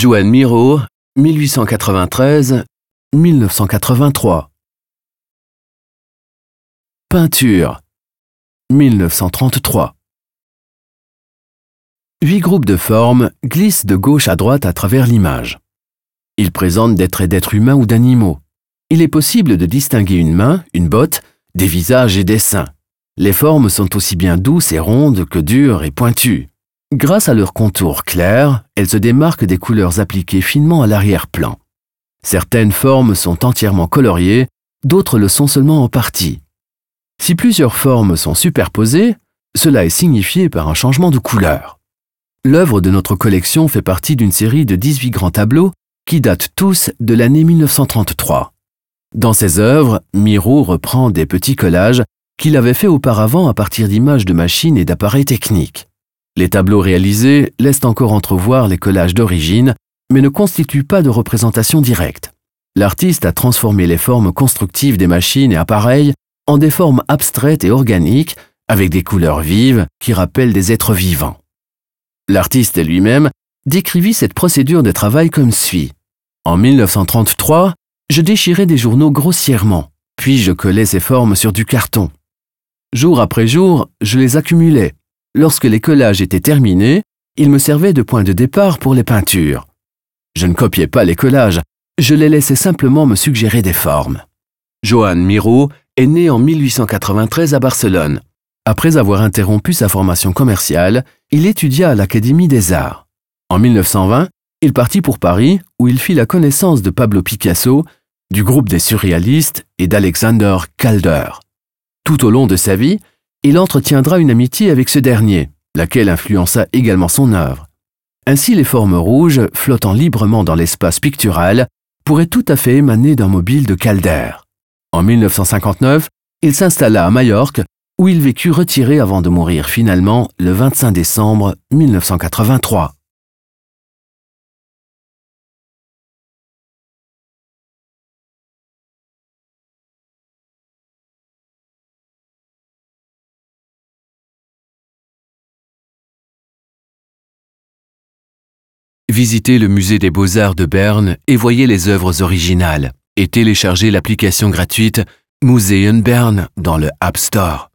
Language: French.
Joanne Miro, 1893-1983. Peinture, 1933. Huit groupes de formes glissent de gauche à droite à travers l'image. Ils présentent des traits d'êtres humains ou d'animaux. Il est possible de distinguer une main, une botte, des visages et des seins. Les formes sont aussi bien douces et rondes que dures et pointues. Grâce à leur contour clair, elles se démarquent des couleurs appliquées finement à l'arrière-plan. Certaines formes sont entièrement coloriées, d'autres le sont seulement en partie. Si plusieurs formes sont superposées, cela est signifié par un changement de couleur. L'œuvre de notre collection fait partie d'une série de 18 grands tableaux qui datent tous de l'année 1933. Dans ces œuvres, Miro reprend des petits collages qu'il avait faits auparavant à partir d'images de machines et d'appareils techniques. Les tableaux réalisés laissent encore entrevoir les collages d'origine, mais ne constituent pas de représentation directe. L'artiste a transformé les formes constructives des machines et appareils en des formes abstraites et organiques, avec des couleurs vives qui rappellent des êtres vivants. L'artiste lui-même décrivit cette procédure de travail comme suit. En 1933, je déchirais des journaux grossièrement, puis je collais ces formes sur du carton. Jour après jour, je les accumulais, Lorsque les collages étaient terminés, ils me servaient de point de départ pour les peintures. Je ne copiais pas les collages, je les laissais simplement me suggérer des formes. Johan Miro est né en 1893 à Barcelone. Après avoir interrompu sa formation commerciale, il étudia à l'Académie des Arts. En 1920, il partit pour Paris où il fit la connaissance de Pablo Picasso, du groupe des surréalistes et d'Alexander Calder. Tout au long de sa vie, il entretiendra une amitié avec ce dernier, laquelle influença également son œuvre. Ainsi les formes rouges, flottant librement dans l'espace pictural, pourraient tout à fait émaner d'un mobile de Calder. En 1959, il s'installa à Majorque, où il vécut retiré avant de mourir finalement le 25 décembre 1983. Visitez le musée des beaux-arts de Berne et voyez les œuvres originales et téléchargez l'application gratuite Museum Bern dans le App Store.